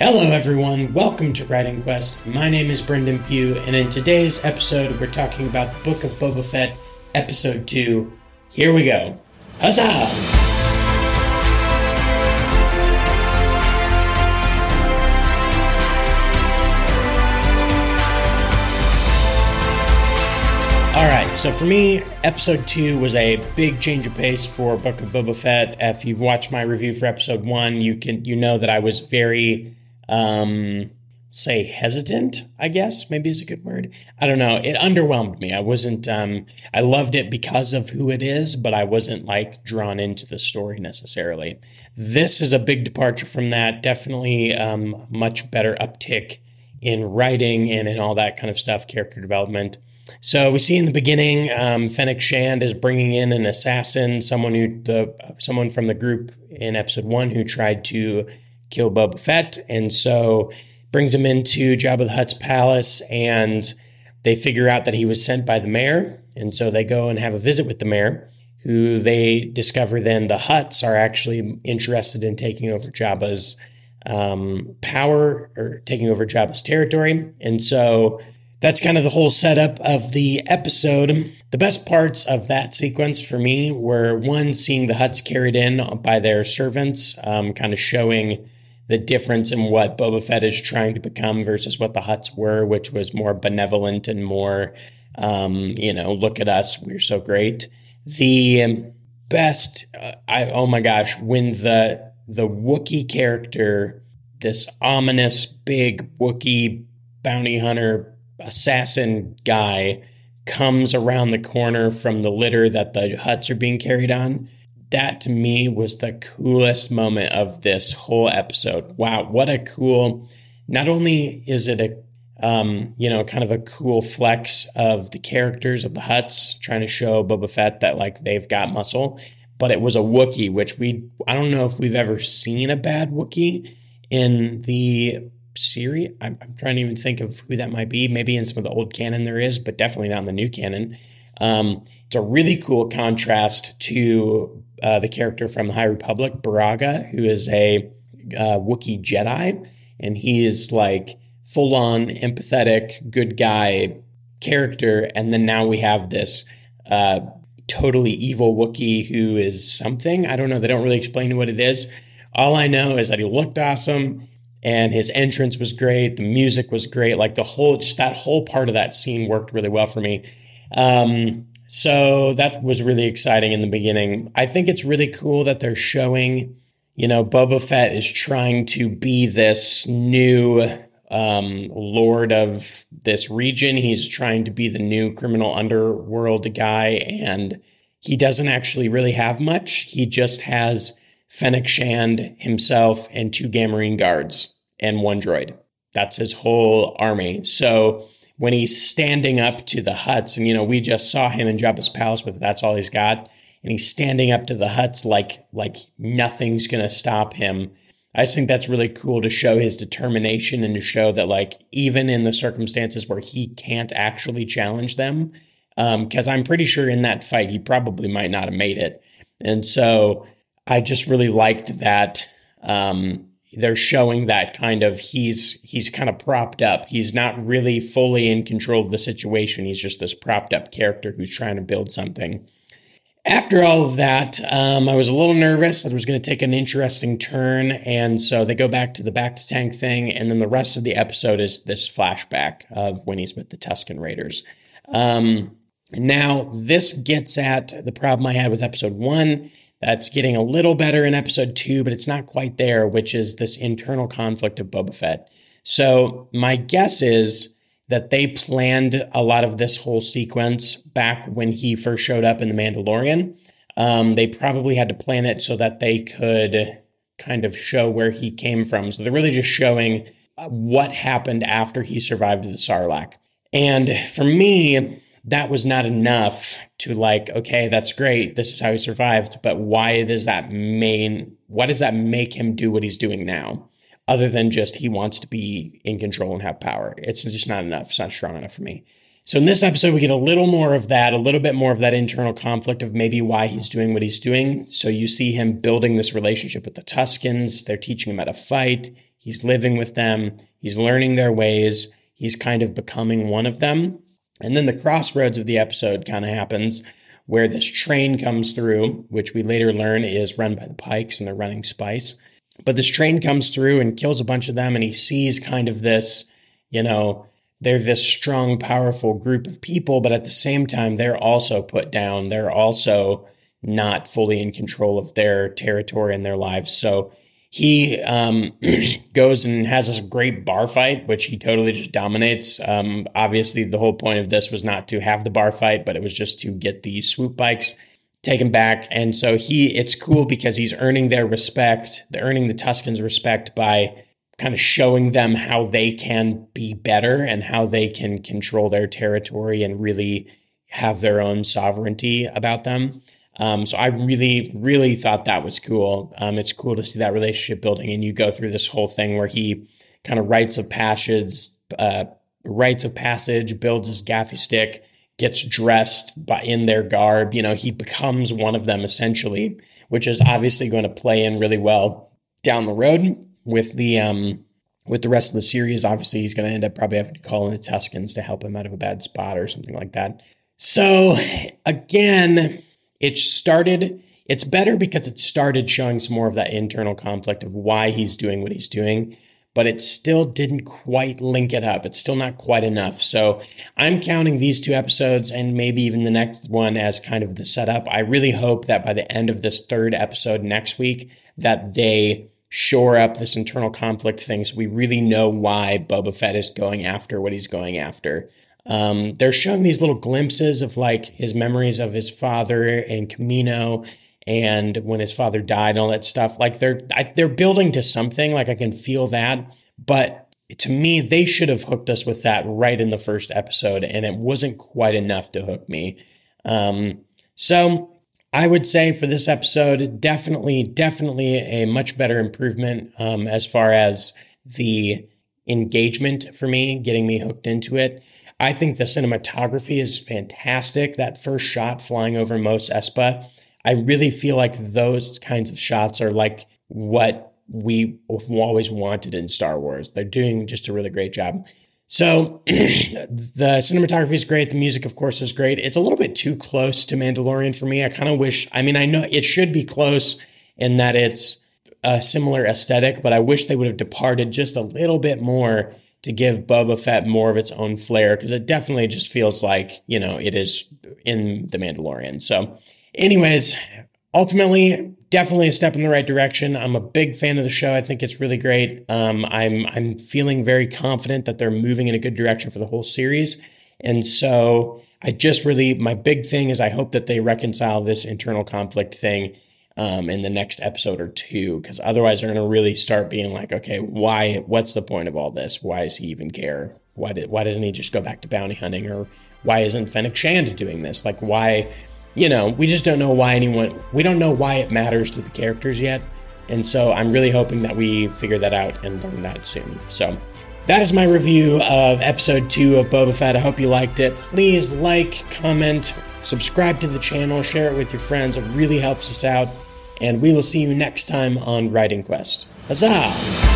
Hello, everyone. Welcome to Writing Quest. My name is Brendan Pugh, and in today's episode, we're talking about the Book of Boba Fett, Episode 2. Here we go. Huzzah! All right, so for me, episode two was a big change of pace for Book of Boba Fett. If you've watched my review for episode one, you can you know that I was very um say hesitant, I guess, maybe is a good word. I don't know. It underwhelmed me. I wasn't um I loved it because of who it is, but I wasn't like drawn into the story necessarily. This is a big departure from that. Definitely um much better uptick in writing and in all that kind of stuff, character development. So we see in the beginning, um, Fennec Shand is bringing in an assassin, someone who the someone from the group in episode one who tried to kill Boba Fett, and so brings him into Jabba the Hutt's palace, and they figure out that he was sent by the mayor, and so they go and have a visit with the mayor, who they discover then the Hutts are actually interested in taking over Jabba's um, power or taking over Jabba's territory, and so that's kind of the whole setup of the episode. The best parts of that sequence for me were one, seeing the Hutts carried in by their servants, um, kind of showing the difference in what Boba Fett is trying to become versus what the Hutts were, which was more benevolent and more, um, you know, look at us, we're so great. The best, uh, I oh my gosh, when the the Wookiee character, this ominous big Wookiee bounty hunter assassin guy comes around the corner from the litter that the Hutts are being carried on. That to me was the coolest moment of this whole episode. Wow, what a cool! Not only is it a um, you know, kind of a cool flex of the characters of the Hutts trying to show Boba Fett that like they've got muscle, but it was a Wookiee, which we I don't know if we've ever seen a bad Wookiee in the series. I'm, I'm, trying to even think of who that might be. Maybe in some of the old canon there is, but definitely not in the new canon. Um, it's a really cool contrast to uh, the character from the High Republic, Burryaga, who is a uh, Wookiee Jedi, and he is like full on empathetic, good guy character. And then now we have this uh, totally evil Wookiee who is something. I don't know. They don't really explain what it is. All I know is that he looked awesome and his entrance was great. The music was great. Like the whole, just that whole part of that scene worked really well for me. Um, so that was really exciting in the beginning. I think it's really cool that they're showing, you know, Boba Fett is trying to be this new um, lord of this region. He's trying to be the new criminal underworld guy, and he doesn't actually really have much. He just has Fennec Shand himself and two Gamorrean guards and one droid. That's his whole army. So when he's standing up to the Hutts, and you know, we just saw him in Jabba's palace, but that's all he's got, and he's standing up to the Hutts like like nothing's gonna stop him. I just think that's really cool to show his determination and to show that like even in the circumstances where he can't actually challenge them, because um, I'm pretty sure in that fight he probably might not have made it, and so I just really liked that. Um, they're showing that kind of he's he's kind of propped up. He's not really fully in control of the situation. He's just this propped up character who's trying to build something. After all of that, um, I was a little nervous that it was going to take an interesting turn, and so they go back to the bacta tank thing, and then the rest of the episode is this flashback of when he's with the Tusken Raiders. Um, now, this gets at the problem I had with episode one that's getting a little better in episode two, but it's not quite there, which is this internal conflict of Boba Fett. So my guess is that they planned a lot of this whole sequence back when he first showed up in The Mandalorian. Um, they probably had to plan it so that they could kind of show where he came from. So they're really just showing what happened after he survived the Sarlacc. And for me, that was not enough to like, okay, that's great. This is how he survived. But why does that main, why does that make him do what he's doing now? Other than just he wants to be in control and have power. It's just not enough. It's not strong enough for me. So in this episode, we get a little more of that, a little bit more of that internal conflict of maybe why he's doing what he's doing. So you see him building this relationship with the Tuskens. They're teaching him how to fight. He's living with them. He's learning their ways. He's kind of becoming one of them. And then the crossroads of the episode kind of happens where this train comes through, which we later learn is run by the Pikes and they're running Spice. But this train comes through and kills a bunch of them, and he sees kind of this, you know, they're this strong, powerful group of people, but at the same time, they're also put down. They're also not fully in control of their territory and their lives. So he um, goes and has this great bar fight, which he totally just dominates. Um, obviously, the whole point of this was not to have the bar fight, but it was just to get the swoop bikes taken back. And so he, it's cool because he's earning their respect, earning the Tuskens' respect by kind of showing them how they can be better and how they can control their territory and really have their own sovereignty about them. Um, so I really, really thought that was cool. Um, it's cool to see that relationship building, and you go through this whole thing where he kind of rites of passage, uh, rites of passage, builds his gaffi stick, gets dressed by, in their garb. You know, he becomes one of them essentially, which is obviously going to play in really well down the road with the um, with the rest of the series. Obviously, he's going to end up probably having to call in the Tuskens to help him out of a bad spot or something like that. So again, it started. It's better because it started showing some more of that internal conflict of why he's doing what he's doing, but it still didn't quite link it up. It's still not quite enough. So I'm counting these two episodes and maybe even the next one as kind of the setup. I really hope that by the end of this third episode next week, that they shore up this internal conflict thing so we really know why Boba Fett is going after what he's going after. Um, they're showing these little glimpses of like his memories of his father and Kamino and when his father died and all that stuff. Like they're I, they're building to something. Like I can feel that, but to me, they should have hooked us with that right in the first episode, and it wasn't quite enough to hook me. Um, so I would say for this episode, definitely, definitely a much better improvement um, as far as the engagement for me, getting me hooked into it. I think the cinematography is fantastic. That first shot flying over Mos Espa, I really feel like those kinds of shots are like what we always wanted in Star Wars. They're doing just a really great job. So the cinematography is great. The music, of course, is great. It's a little bit too close to Mandalorian for me. I kind of wish, I mean, I know it should be close in that it's a similar aesthetic, but I wish they would have departed just a little bit more to give Boba Fett more of its own flair because it definitely just feels like, you know, it is in The Mandalorian. So, anyways, ultimately, definitely a step in the right direction. I'm a big fan of the show. I think it's really great. Um, I'm I'm feeling very confident that they're moving in a good direction for the whole series, and so I just really my big thing is I hope that they reconcile this internal conflict thing um, in the next episode or two, because otherwise they're going to really start being like, okay, why? What's the point of all this? Why does he even care? Why did why doesn't he just go back to bounty hunting or why isn't Fennec Shand doing this? Like why you know, we just don't know why anyone, we don't know why it matters to the characters yet. And so I'm really hoping that we figure that out and learn that soon. So that is my review of episode two of Boba Fett. I hope you liked it. Please like, comment, subscribe to the channel, share it with your friends. It really helps us out. And we will see you next time on Writing Quest. Huzzah!